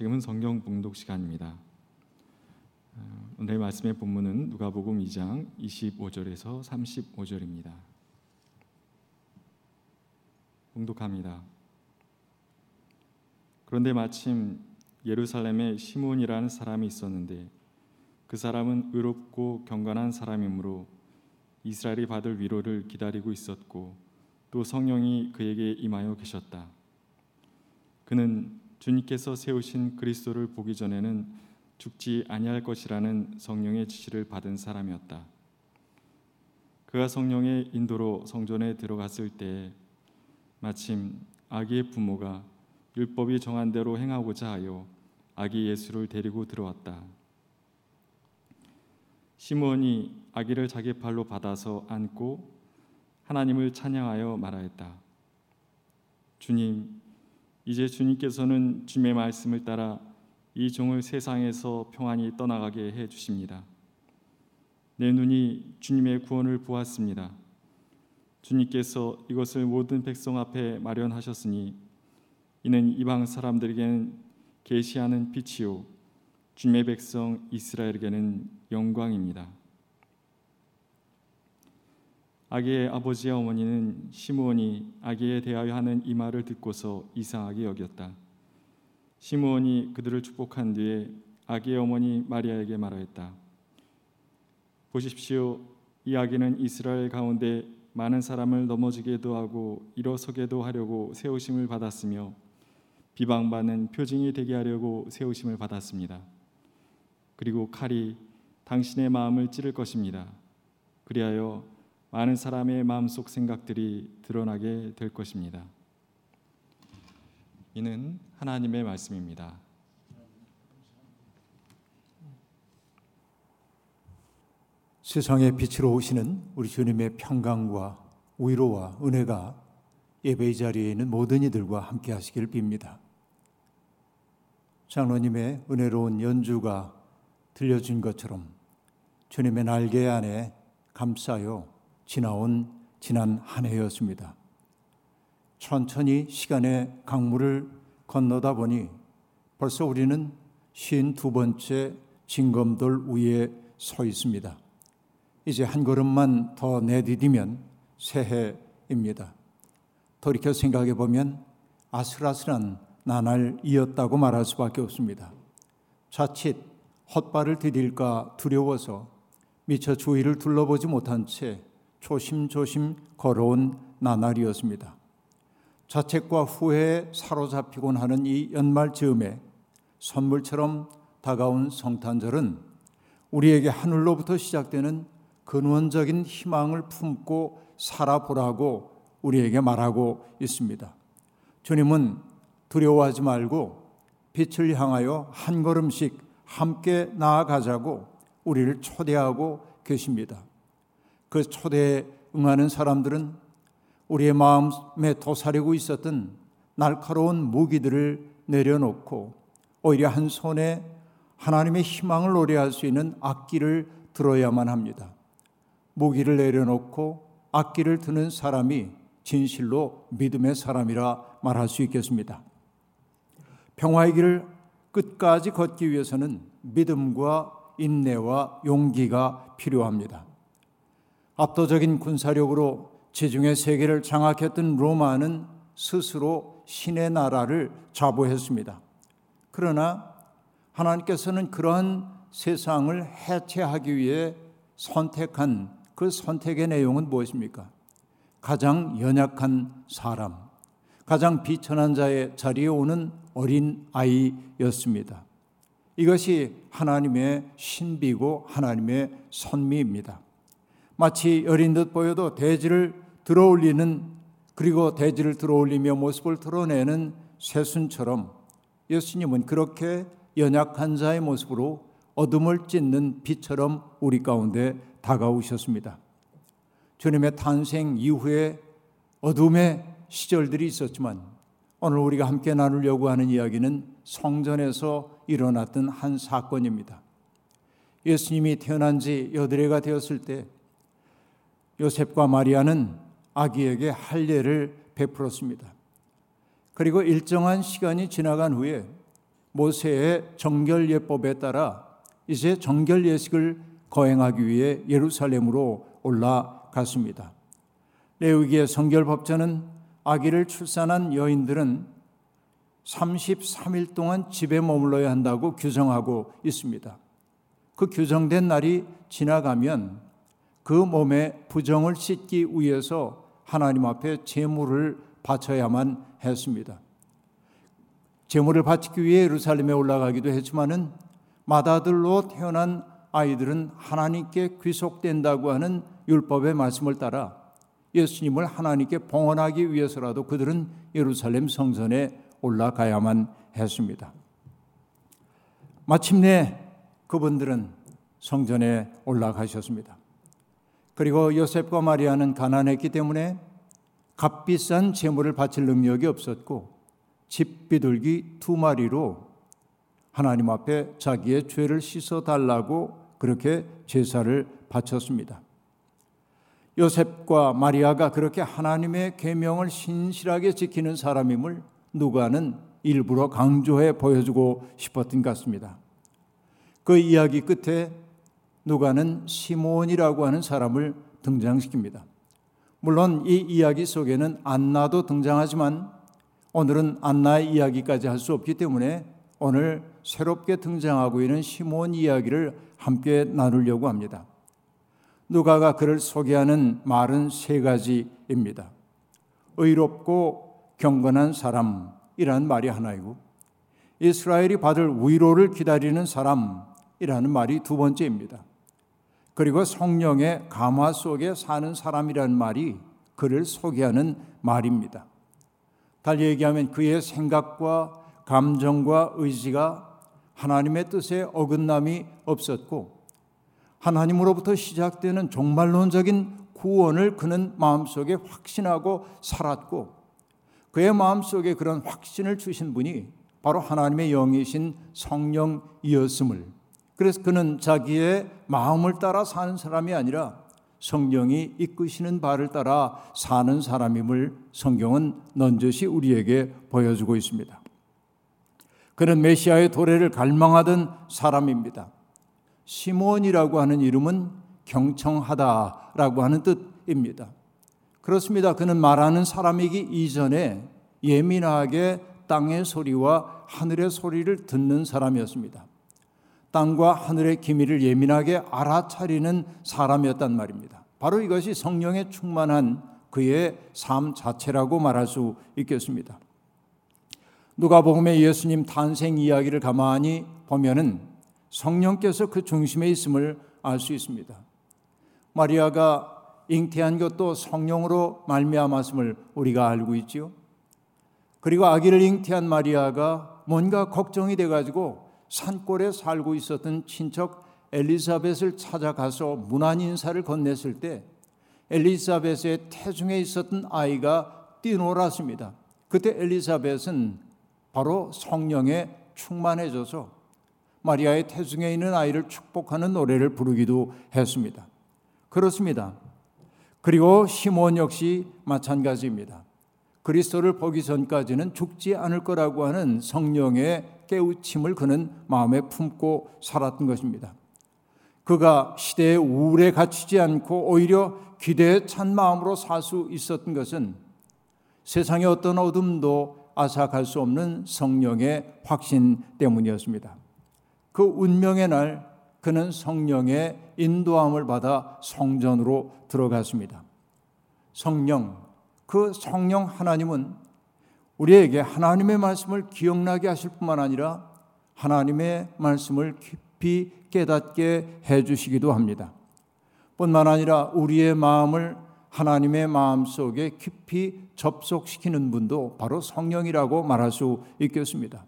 지금은 성경 봉독 시간입니다. 어, 오늘 말씀의 본문은 누가복음 2장 25절에서 35절입니다. 봉독합니다. 그런데 마침 예루살렘에 시몬이라는 사람이 있었는데 그 사람은 의롭고 경건한 사람이므로 이스라엘이 받을 위로를 기다리고 있었고 또 성령이 그에게 임하여 계셨다. 그는 주님께서 세우신 그리스도를 보기 전에는 죽지 아니할 것이라는 성령의 지시를 받은 사람이었다. 그가 성령의 인도로 성전에 들어갔을 때 마침 아기의 부모가 율법이 정한 대로 행하고자 하여 아기 예수를 데리고 들어왔다. 시몬이 아기를 자기 팔로 받아서 안고 하나님을 찬양하여 말하였다. 주님, 이제 주님께서는 주님의 말씀을 따라 이 종을 세상에서 평안히 떠나가게 해 주십니다. 내 눈이 주님의 구원을 보았습니다. 주님께서 이것을 모든 백성 앞에 마련하셨으니 이는 이방 사람들에게는 계시하는 빛이요 주님의 백성 이스라엘에게는 영광입니다. 아기의 아버지와 어머니는 시므온이 아기에 대하여 하는 이 말을 듣고서 이상하게 여겼다. 시므온이 그들을 축복한 뒤에 아기의 어머니 마리아에게 말하였다. 보십시오. 이 아기는 이스라엘 가운데 많은 사람을 넘어지게도 하고 일어서게도 하려고 세우심을 받았으며 비방받는 표징이 되게 하려고 세우심을 받았습니다. 그리고 칼이 당신의 마음을 찌를 것입니다. 그리하여 많은 사람의 마음속 생각들이 드러나게 될 것입니다. 이는 하나님의 말씀입니다. 세상의 빛으로 오시는 우리 주님의 평강과 위로와 은혜가 예배의 자리에 있는 모든 이들과 함께 하시길 빕니다. 장로님의 은혜로운 연주가 들려준 것처럼 주님의 날개 안에 감싸요 지나온 지난 한 해였습니다. 천천히 시간의 강물을 건너다 보니 벌써 우리는 쉰두 번째 징검돌 위에 서 있습니다. 이제 한 걸음만 더 내디디면 새해입니다. 돌이켜 생각해 보면 아슬아슬한 나날이었다고 말할 수밖에 없습니다. 자칫 헛발을 디딜까 두려워서 미처 주위를 둘러보지 못한 채 조심조심 걸어온 나날이었습니다. 자책과 후회에 사로잡히곤 하는 이 연말 즈음에 선물처럼 다가온 성탄절은 우리에게 하늘로부터 시작되는 근원적인 희망을 품고 살아보라고 우리에게 말하고 있습니다. 주님은 두려워하지 말고 빛을 향하여 한 걸음씩 함께 나아가자고 우리를 초대하고 계십니다. 그 초대에 응하는 사람들은 우리의 마음에 도사리고 있었던 날카로운 무기들을 내려놓고 오히려 한 손에 하나님의 희망을 노래할 수 있는 악기를 들어야만 합니다. 무기를 내려놓고 악기를 드는 사람이 진실로 믿음의 사람이라 말할 수 있겠습니다. 평화의 길을 끝까지 걷기 위해서는 믿음과 인내와 용기가 필요합니다. 압도적인 군사력으로 지중해 세계를 장악했던 로마는 스스로 신의 나라를 자부했습니다. 그러나 하나님께서는 그러한 세상을 해체하기 위해 선택한 그 선택의 내용은 무엇입니까? 가장 연약한 사람, 가장 비천한 자의 자리에 오는 어린 아이였습니다. 이것이 하나님의 신비고 하나님의 선미입니다. 마치 여린 듯 보여도 대지를 들어올리는 그리고 대지를 들어올리며 모습을 드러내는 새순처럼 예수님은 그렇게 연약한 자의 모습으로 어둠을 찢는 빛처럼 우리 가운데 다가오셨습니다. 주님의 탄생 이후에 어둠의 시절들이 있었지만 오늘 우리가 함께 나누려고 하는 이야기는 성전에서 일어났던 한 사건입니다. 예수님이 태어난 지 여드레가 되었을 때 요셉과 마리아는 아기에게 할례를 베풀었습니다. 그리고 일정한 시간이 지나간 후에 모세의 정결 예법에 따라 이제 정결 예식을 거행하기 위해 예루살렘으로 올라갔습니다. 레위기의 성결 법전은 아기를 출산한 여인들은 33일 동안 집에 머물러야 한다고 규정하고 있습니다. 그 규정된 날이 지나가면 그 몸의 부정을 씻기 위해서 하나님 앞에 제물을 바쳐야만 했습니다. 제물을 바치기 위해 예루살렘에 올라가기도 했지만은 마다들로 태어난 아이들은 하나님께 귀속된다고 하는 율법의 말씀을 따라 예수님을 하나님께 봉헌하기 위해서라도 그들은 예루살렘 성전에 올라가야만 했습니다. 마침내 그분들은 성전에 올라가셨습니다. 그리고 요셉과 마리아는 가난했기 때문에 값비싼 재물을 바칠 능력이 없었고 집 비둘기 두 마리로 하나님 앞에 자기의 죄를 씻어 달라고 그렇게 제사를 바쳤습니다. 요셉과 마리아가 그렇게 하나님의 계명을 신실하게 지키는 사람임을 누가는 일부러 강조해 보여주고 싶었던 것 같습니다. 그 이야기 끝에 누가는 시몬이라고 하는 사람을 등장시킵니다. 물론 이 이야기 속에는 안나도 등장하지만 오늘은 안나의 이야기까지 할 수 없기 때문에 오늘 새롭게 등장하고 있는 시몬 이야기를 함께 나누려고 합니다. 누가가 그를 소개하는 말은 세 가지입니다. 의롭고 경건한 사람이라는 말이 하나이고 이스라엘이 받을 위로를 기다리는 사람이라는 말이 두 번째입니다. 그리고 성령의 감화 속에 사는 사람이라는 말이 그를 소개하는 말입니다. 달리 얘기하면 그의 생각과 감정과 의지가 하나님의 뜻에 어긋남이 없었고 하나님으로부터 시작되는 종말론적인 구원을 그는 마음속에 확신하고 살았고 그의 마음속에 그런 확신을 주신 분이 바로 하나님의 영이신 성령이었음을 그래서 그는 자기의 마음을 따라 사는 사람이 아니라 성령이 이끄시는 바를 따라 사는 사람임을 성경은 넌저시 우리에게 보여주고 있습니다. 그는 메시아의 도래를 갈망하던 사람입니다. 시몬이라고 하는 이름은 경청하다라고 하는 뜻입니다. 그렇습니다. 그는 말하는 사람이기 이전에 예민하게 땅의 소리와 하늘의 소리를 듣는 사람이었습니다. 땅과 하늘의 기미를 예민하게 알아차리는 사람이었단 말입니다. 바로 이것이 성령에 충만한 그의 삶 자체라고 말할 수 있겠습니다. 누가복음의 예수님 탄생 이야기를 가만히 보면은 성령께서 그 중심에 있음을 알 수 있습니다. 마리아가 잉태한 것도 성령으로 말미암았음을 우리가 알고 있지요. 그리고 아기를 잉태한 마리아가 뭔가 걱정이 돼 가지고 산골에 살고 있었던 친척 엘리사벳을 찾아가서 문안 인사를 건넸을 때 엘리사벳의 태중에 있었던 아이가 뛰놀았습니다. 그때 엘리사벳은 바로 성령에 충만해져서 마리아의 태중에 있는 아이를 축복하는 노래를 부르기도 했습니다. 그렇습니다. 그리고 시몬 역시 마찬가지입니다. 그리스도를 보기 전까지는 죽지 않을 거라고 하는 성령의 깨우침을 그는 마음에 품고 살았던 것입니다. 그가 시대의 우울에 갇히지 않고 오히려 기대에 찬 마음으로 살 수 있었던 것은 세상의 어떤 어둠도 아삭할 수 없는 성령의 확신 때문이었습니다. 그 운명의 날 그는 성령의 인도함을 받아 성전으로 들어갔습니다. 성령, 그 성령 하나님은 우리에게 하나님의 말씀을 기억나게 하실 뿐만 아니라 하나님의 말씀을 깊이 깨닫게 해 주시기도 합니다. 뿐만 아니라 우리의 마음을 하나님의 마음 속에 깊이 접속시키는 분도 바로 성령이라고 말할 수 있겠습니다.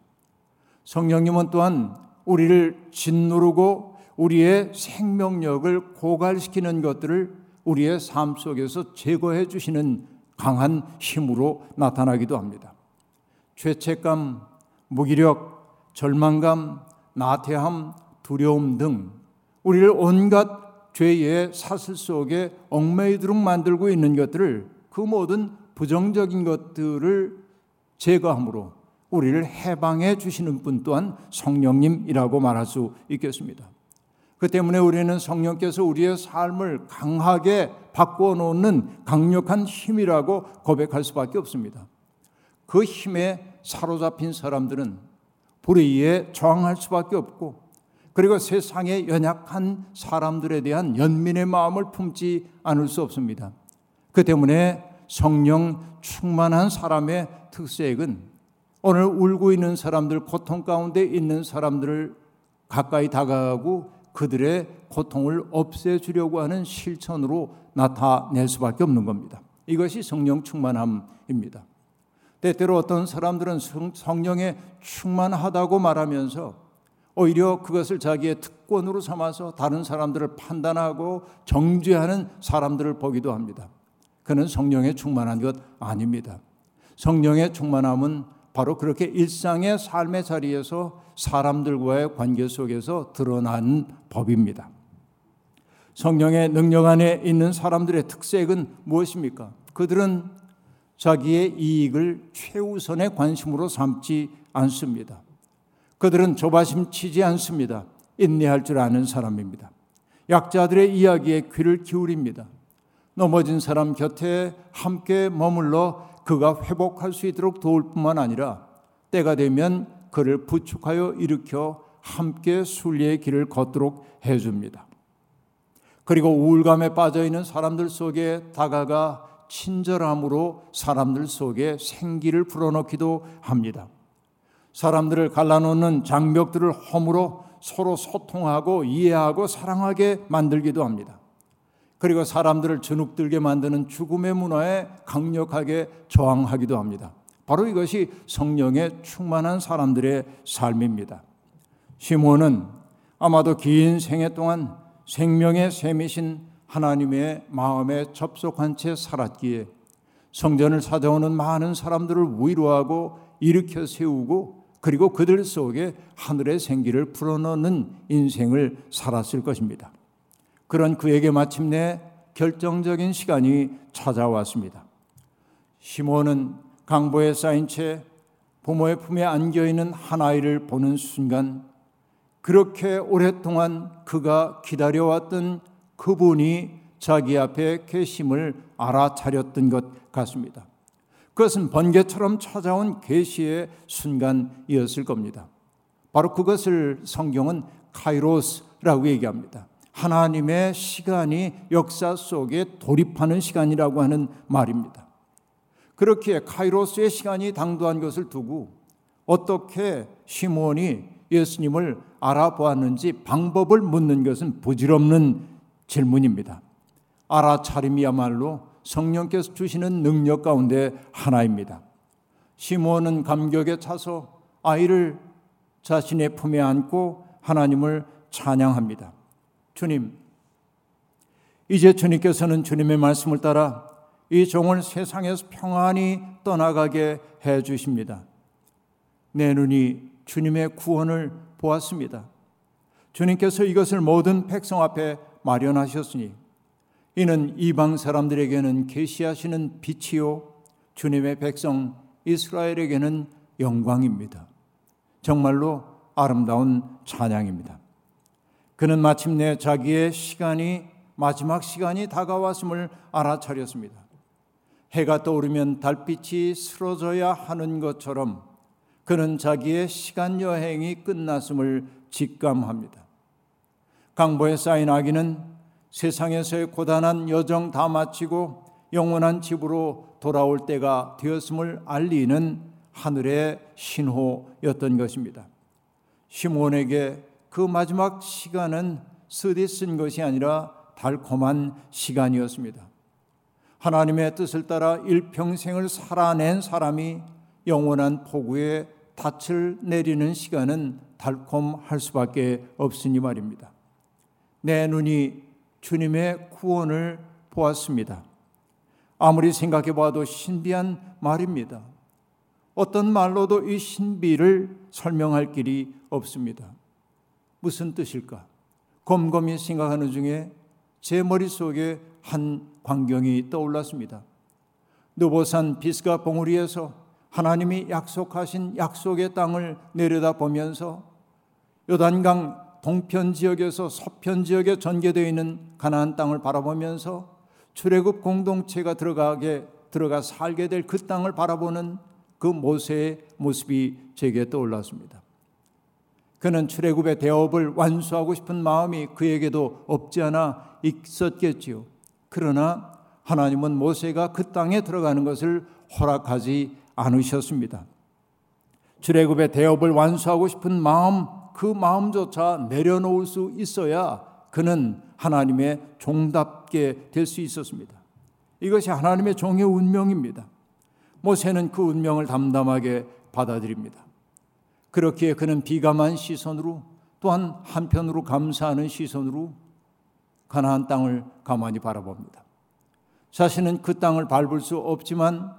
성령님은 또한 우리를 짓누르고 우리의 생명력을 고갈시키는 것들을 우리의 삶 속에서 제거해 주시는 강한 힘으로 나타나기도 합니다. 죄책감, 무기력, 절망감, 나태함, 두려움 등 우리를 온갖 죄의 사슬 속에 얽매이도록 만들고 있는 것들을 그 모든 부정적인 것들을 제거함으로 우리를 해방해 주시는 분 또한 성령님이라고 말할 수 있겠습니다. 그 때문에 우리는 성령께서 우리의 삶을 강하게 바꾸어 놓는 강력한 힘이라고 고백할 수밖에 없습니다. 그 힘에 사로잡힌 사람들은 불의에 저항할 수밖에 없고 그리고 세상에 연약한 사람들에 대한 연민의 마음을 품지 않을 수 없습니다. 그 때문에 성령 충만한 사람의 특색은 오늘 울고 있는 사람들, 고통 가운데 있는 사람들을 가까이 다가가고 그들의 고통을 없애주려고 하는 실천으로 나타낼 수밖에 없는 겁니다. 이것이 성령 충만함입니다. 때때로 어떤 사람들은 성령에 충만하다고 말하면서 오히려 그것을 자기의 특권으로 삼아서 다른 사람들을 판단하고 정죄하는 사람들을 보기도 합니다. 그는 성령에 충만한 것 아닙니다. 성령의 충만함은 바로 그렇게 일상의 삶의 자리에서 사람들과의 관계 속에서 드러난 법입니다. 성령의 능력 안에 있는 사람들의 특색은 무엇입니까? 그들은 자기의 이익을 최우선의 관심으로 삼지 않습니다. 그들은 조바심 치지 않습니다. 인내할 줄 아는 사람입니다. 약자들의 이야기에 귀를 기울입니다. 넘어진 사람 곁에 함께 머물러 그가 회복할 수 있도록 도울 뿐만 아니라 때가 되면 그를 부축하여 일으켜 함께 순리의 길을 걷도록 해줍니다. 그리고 우울감에 빠져 있는 사람들 속에 다가가 친절함으로 사람들 속에 생기를 불어넣기도 합니다. 사람들을 갈라놓는 장벽들을 허물어 서로 소통하고 이해하고 사랑하게 만들기도 합니다. 그리고 사람들을 주눅들게 만드는 죽음의 문화에 강력하게 저항하기도 합니다. 바로 이것이 성령에 충만한 사람들의 삶입니다. 시몬은 아마도 긴 생애 동안 생명의 셈이신 하나님의 마음에 접속한 채 살았기에 성전을 찾아오는 많은 사람들을 위로하고 일으켜 세우고 그리고 그들 속에 하늘의 생기를 불어넣는 인생을 살았을 것입니다. 그런 그에게 마침내 결정적인 시간이 찾아왔습니다. 시몬은 강보에 쌓인 채 부모의 품에 안겨 있는 한 아이를 보는 순간 그렇게 오랫동안 그가 기다려왔던 그분이 자기 앞에 계심을 알아차렸던 것 같습니다. 그것은 번개처럼 찾아온 계시의 순간이었을 겁니다. 바로 그것을 성경은 카이로스라고 얘기합니다. 하나님의 시간이 역사 속에 돌입하는 시간이라고 하는 말입니다. 그렇게 카이로스의 시간이 당도한 것을 두고 어떻게 시몬이 예수님을 알아보았는지 방법을 묻는 것은 부질없는 질문입니다. 알아차림이야말로 성령께서 주시는 능력 가운데 하나입니다. 시몬은 감격에 차서 아이를 자신의 품에 안고 하나님을 찬양합니다. 주님, 이제 주님께서는 주님의 말씀을 따라 이 종을 세상에서 평안히 떠나가게 해 주십니다. 내 눈이 주님의 구원을 보았습니다. 주님께서 이것을 모든 백성 앞에 마련하셨으니 이는 이방 사람들에게는 계시하시는 빛이요 주님의 백성 이스라엘에게는 영광입니다. 정말로 아름다운 찬양입니다. 그는 마침내 자기의 시간이 마지막 시간이 다가왔음을 알아차렸습니다. 해가 떠오르면 달빛이 쓰러져야 하는 것처럼 그는 자기의 시간 여행이 끝났음을 직감합니다. 강보에 쌓인 아기는 세상에서의 고단한 여정 다 마치고 영원한 집으로 돌아올 때가 되었음을 알리는 하늘의 신호였던 것입니다. 시몬에게 그 마지막 시간은 쓰디 쓴 것이 아니라 달콤한 시간이었습니다. 하나님의 뜻을 따라 일평생을 살아낸 사람이 영원한 폭우에 닻을 내리는 시간은 달콤할 수밖에 없으니 말입니다. 내 눈이 주님의 구원을 보았습니다. 아무리 생각해 봐도 신비한 말입니다. 어떤 말로도 이 신비를 설명할 길이 없습니다. 무슨 뜻일까? 곰곰이 생각하는 중에 제 머릿속에 한 광경이 떠올랐습니다. 느보산 비스가 봉우리에서 하나님이 약속하신 약속의 땅을 내려다보면서 요단강 동편 지역에서 서편 지역에 전개되어 있는 가나안 땅을 바라보면서 출애굽 공동체가 들어가게 들어가 살게 될 그 땅을 바라보는 그 모세의 모습이 제게 떠올랐습니다. 그는 출애굽의 대업을 완수하고 싶은 마음이 그에게도 없지 않아 있었겠지요. 그러나 하나님은 모세가 그 땅에 들어가는 것을 허락하지 않으셨습니다. 출애굽의 대업을 완수하고 싶은 마음 그 마음조차 내려놓을 수 있어야 그는 하나님의 종답게 될 수 있었습니다. 이것이 하나님의 종의 운명입니다. 모세는 그 운명을 담담하게 받아들입니다. 그렇기에 그는 비감한 시선으로 또한 한편으로 감사하는 시선으로 가나안 땅을 가만히 바라봅니다. 자신은 그 땅을 밟을 수 없지만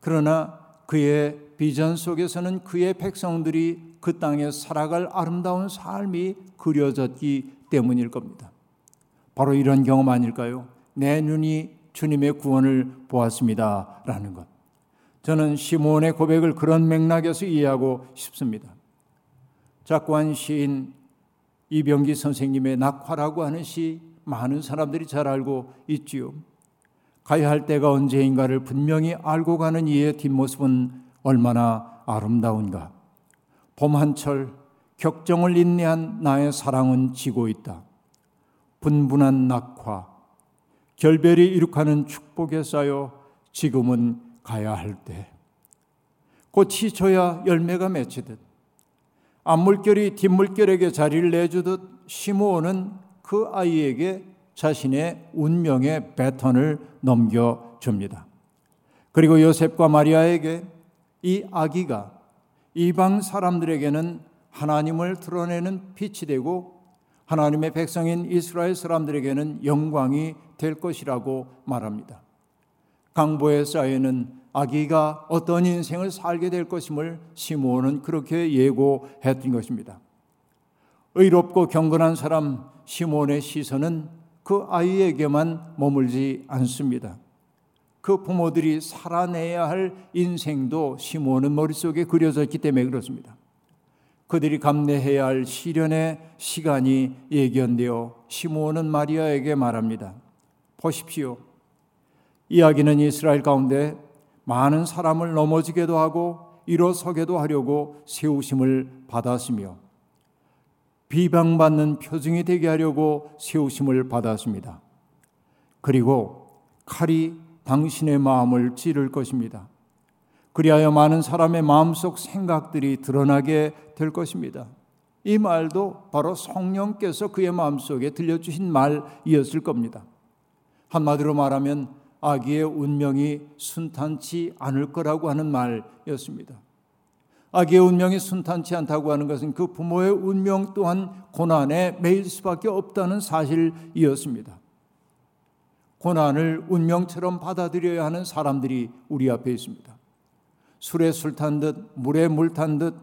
그러나 그의 비전 속에서는 그의 백성들이 그 땅에 살아갈 아름다운 삶이 그려졌기 때문일 겁니다. 바로 이런 경험 아닐까요? 내 눈이 주님의 구원을 보았습니다. 라는 것. 저는 시몬의 고백을 그런 맥락에서 이해하고 싶습니다. 작고한 시인 이병기 선생님의 낙화라고 하는 시 많은 사람들이 잘 알고 있지요. 가야 할 때가 언제인가를 분명히 알고 가는 이의 뒷모습은 얼마나 아름다운가. 봄 한철 격정을 인내한 나의 사랑은 지고 있다. 분분한 낙화, 결별이 이룩하는 축복에 쌓여 지금은 가야 할 때. 꽃이 져야 열매가 맺히듯 앞물결이 뒷물결에게 자리를 내주듯 시므온은 그 아이에게 자신의 운명의 배턴을 넘겨줍니다. 그리고 요셉과 마리아에게 이 아기가 이방 사람들에게는 하나님을 드러내는 빛이 되고 하나님의 백성인 이스라엘 사람들에게는 영광이 될 것이라고 말합니다. 강보에 쌓여는 아기가 어떤 인생을 살게 될 것임을 시므온은 그렇게 예고했던 것입니다. 의롭고 경건한 사람 시몬의 시선은 그 아이에게만 머물지 않습니다. 그 부모들이 살아내야 할 인생도 시몬은 머릿속에 그려져 있기 때문에 그렇습니다. 그들이 감내해야 할 시련의 시간이 예견되어 시몬은 마리아에게 말합니다. 보십시오. 이야기는 이스라엘 가운데 많은 사람을 넘어지게도 하고 일어서게도 하려고 세우심을 받았으며 비방받는 표징이 되게 하려고 세우심을 받았습니다. 그리고 칼이 당신의 마음을 찌를 것입니다. 그리하여 많은 사람의 마음속 생각들이 드러나게 될 것입니다. 이 말도 바로 성령께서 그의 마음속에 들려주신 말이었을 겁니다. 한마디로 말하면 아기의 운명이 순탄치 않을 거라고 하는 말이었습니다. 아기의 운명이 순탄치 않다고 하는 것은 그 부모의 운명 또한 고난에 매일 수밖에 없다는 사실이었습니다. 고난을 운명처럼 받아들여야 하는 사람들이 우리 앞에 있습니다. 술에 술 탄 듯, 물에 물 탄 듯,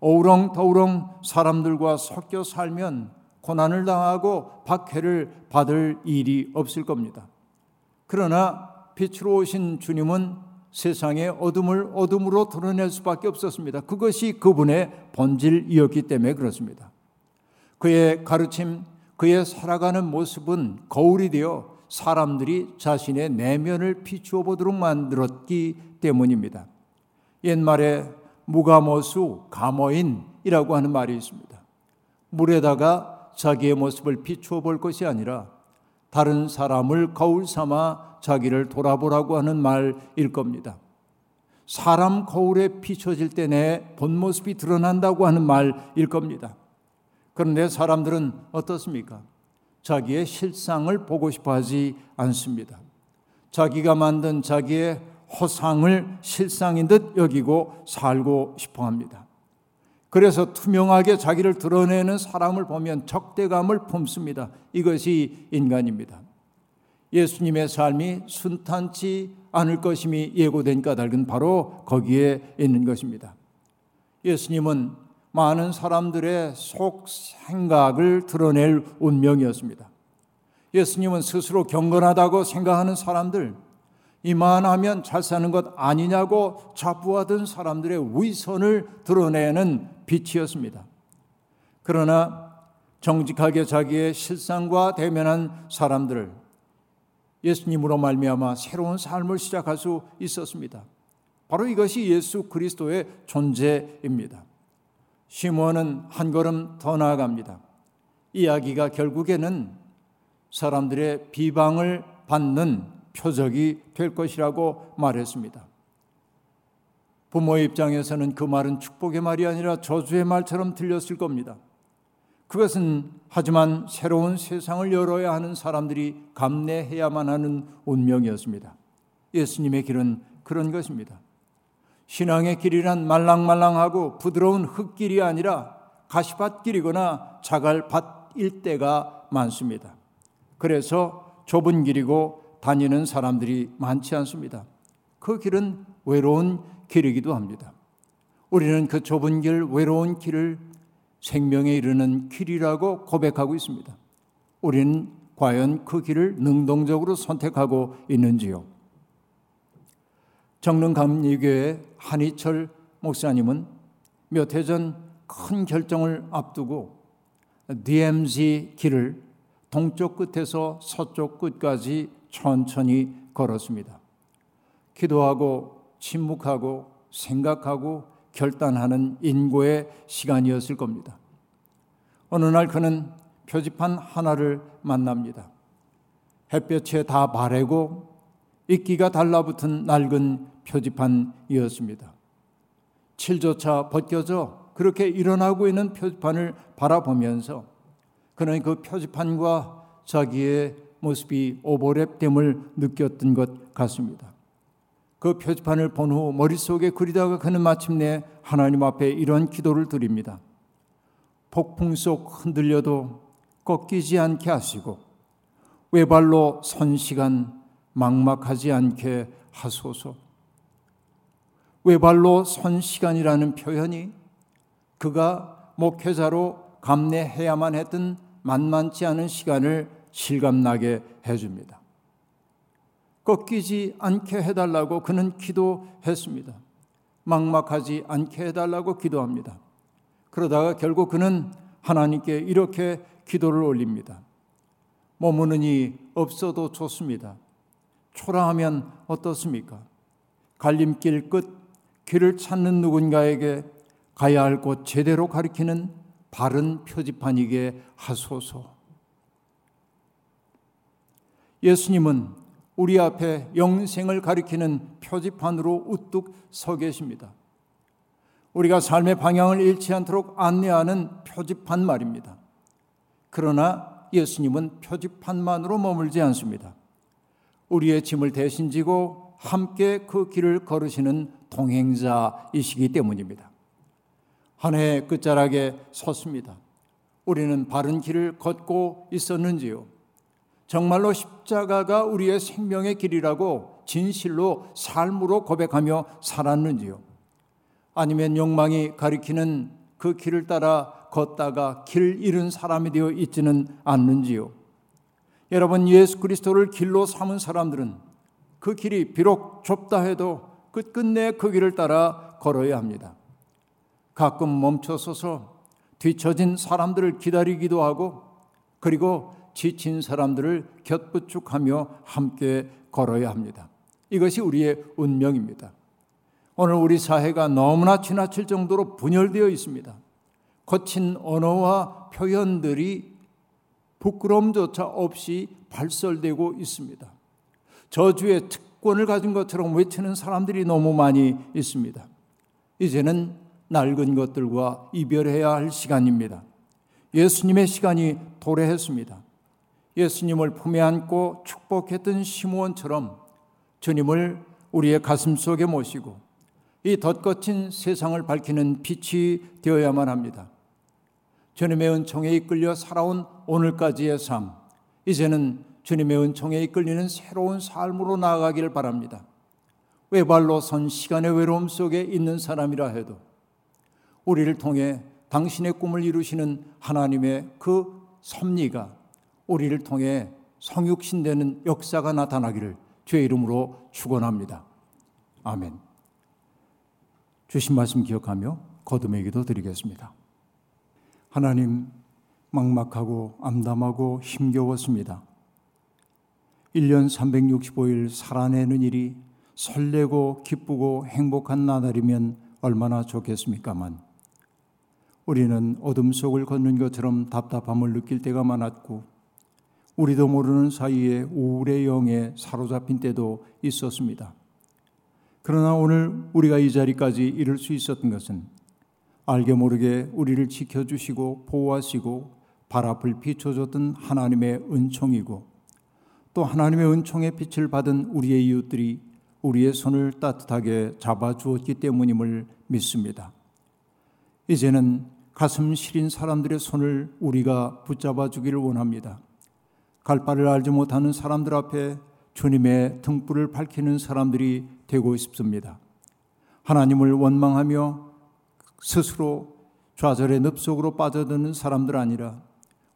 어우렁더우렁 사람들과 섞여 살면 고난을 당하고 박해를 받을 일이 없을 겁니다. 그러나 빛으로 오신 주님은 세상의 어둠을 어둠으로 드러낼 수밖에 없었습니다. 그것이 그분의 본질이었기 때문에 그렇습니다. 그의 가르침, 그의 살아가는 모습은 거울이 되어 사람들이 자신의 내면을 비추어 보도록 만들었기 때문입니다. 옛말에 무가모수 가모인이라고 하는 말이 있습니다. 물에다가 자기의 모습을 비추어 볼 것이 아니라 다른 사람을 거울 삼아 자기를 돌아보라고 하는 말일 겁니다. 사람 거울에 비춰질 때 내 본 모습이 드러난다고 하는 말일 겁니다. 그런데 사람들은 어떻습니까? 자기의 실상을 보고 싶어 하지 않습니다. 자기가 만든 자기의 허상을 실상인 듯 여기고 살고 싶어 합니다. 그래서 투명하게 자기를 드러내는 사람을 보면 적대감을 품습니다. 이것이 인간입니다. 예수님의 삶이 순탄치 않을 것임이 예고된 까닭은 바로 거기에 있는 것입니다. 예수님은 많은 사람들의 속 생각을 드러낼 운명이었습니다. 예수님은 스스로 경건하다고 생각하는 사람들, 이만하면 잘 사는 것 아니냐고 자부하던 사람들의 위선을 드러내는 빛이었습니다. 그러나 정직하게 자기의 실상과 대면한 사람들을 예수님으로 말미암아 새로운 삶을 시작할 수 있었습니다. 바로 이것이 예수 그리스도의 존재입니다. 시몬은 한 걸음 더 나아갑니다. 이야기가 결국에는 사람들의 비방을 받는 표적이 될 것이라고 말했습니다. 부모의 입장에서는 그 말은 축복의 말이 아니라 저주의 말처럼 들렸을 겁니다. 그것은 하지만 새로운 세상을 열어야 하는 사람들이 감내해야만 하는 운명이었습니다. 예수님의 길은 그런 것입니다. 신앙의 길이란 말랑말랑하고 부드러운 흙길이 아니라 가시밭길이거나 자갈밭일 때가 많습니다. 그래서 좁은 길이고 다니는 사람들이 많지 않습니다. 그 길은 외로운 길이기도 합니다. 우리는 그 좁은 길, 외로운 길을 생명에 이르는 길이라고 고백하고 있습니다. 우리는 과연 그 길을 능동적으로 선택하고 있는지요? 정릉감리교회 한희철 목사님은 몇 해 전 큰 결정을 앞두고 DMZ 길을 동쪽 끝에서 서쪽 끝까지 천천히 걸었습니다. 기도하고 침묵하고 생각하고 결단하는 인고의 시간이었을 겁니다. 어느 날 그는 표지판 하나를 만납니다. 햇볕에 다 바래고 이끼가 달라붙은 낡은 표지판이었습니다. 칠조차 벗겨져 그렇게 일어나고 있는 표지판을 바라보면서 그는 그 표지판과 자기의 모습이 오버랩됨을 느꼈던 것 같습니다. 그 표지판을 본 후 머릿속에 그리다가 그는 마침내 하나님 앞에 이런 기도를 드립니다. 폭풍 속 흔들려도 꺾이지 않게 하시고 외발로 선 시간 막막하지 않게 하소서. 외발로 선 시간이라는 표현이 그가 목회자로 감내해야만 했던 만만치 않은 시간을 실감나게 해줍니다. 꺾이지 않게 해달라고 그는 기도했습니다. 막막하지 않게 해달라고 기도합니다. 그러다가 결국 그는 하나님께 이렇게 기도를 올립니다. 머무는 이 없어도 좋습니다. 초라하면 어떻습니까? 갈림길 끝 길을 찾는 누군가에게 가야 할 곳 제대로 가리키는 바른 표지판이게 하소서. 예수님은 우리 앞에 영생을 가리키는 표지판으로 우뚝 서 계십니다. 우리가 삶의 방향을 잃지 않도록 안내하는 표지판 말입니다. 그러나 예수님은 표지판만으로 머물지 않습니다. 우리의 짐을 대신 지고 함께 그 길을 걸으시는 동행자이시기 때문입니다. 한 해의 끝자락에 섰습니다. 우리는 바른 길을 걷고 있었는지요? 정말로 십자가가 우리의 생명의 길이라고 진실로 삶으로 고백하며 살았는지요? 아니면 욕망이 가리키는 그 길을 따라 걷다가 길 잃은 사람이 되어 있지는 않는지요? 여러분 예수 그리스도를 길로 삼은 사람들은 그 길이 비록 좁다 해도 끝끝내 그 길을 따라 걸어야 합니다. 가끔 멈춰서서 뒤처진 사람들을 기다리기도 하고 그리고 지친 사람들을 곁부축하며 함께 걸어야 합니다. 이것이 우리의 운명입니다. 오늘 우리 사회가 너무나 지나칠 정도로 분열되어 있습니다. 거친 언어와 표현들이 부끄럼조차 없이 발설되고 있습니다. 저주의 특권을 가진 것처럼 외치는 사람들이 너무 많이 있습니다. 이제는 낡은 것들과 이별해야 할 시간입니다. 예수님의 시간이 도래했습니다. 예수님을 품에 안고 축복했던 시므온처럼 주님을 우리의 가슴 속에 모시고 이 덧거친 세상을 밝히는 빛이 되어야만 합니다. 주님의 은총에 이끌려 살아온 오늘까지의 삶, 이제는 주님의 은총에 이끌리는 새로운 삶으로 나아가기를 바랍니다. 외발로 선 시간의 외로움 속에 있는 사람이라 해도 우리를 통해 당신의 꿈을 이루시는 하나님의 그 섭리가 우리를 통해 성육신되는 역사가 나타나기를 주의 이름으로 축원합니다. 아멘. 주신 말씀 기억하며 거듭의 기도 드리겠습니다. 하나님 막막하고 암담하고 힘겨웠습니다. 1년 365일 살아내는 일이 설레고 기쁘고 행복한 나날이면 얼마나 좋겠습니까만 우리는 어둠 속을 걷는 것처럼 답답함을 느낄 때가 많았고 우리도 모르는 사이에 우울의 영에 사로잡힌 때도 있었습니다. 그러나 오늘 우리가 이 자리까지 이룰 수 있었던 것은 알게 모르게 우리를 지켜주시고 보호하시고 발 앞을 비춰줬던 하나님의 은총이고 또 하나님의 은총의 빛을 받은 우리의 이웃들이 우리의 손을 따뜻하게 잡아주었기 때문임을 믿습니다. 이제는 가슴 시린 사람들의 손을 우리가 붙잡아 주기를 원합니다. 갈 바를 알지 못하는 사람들 앞에 주님의 등불을 밝히는 사람들이 되고 싶습니다. 하나님을 원망하며 스스로 좌절의 늪속으로 빠져드는 사람들 아니라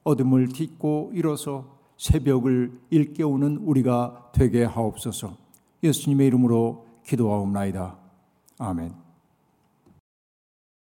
어둠을 딛고 일어서 새벽을 일깨우는 우리가 되게 하옵소서. 예수님의 이름으로 기도하옵나이다. 아멘.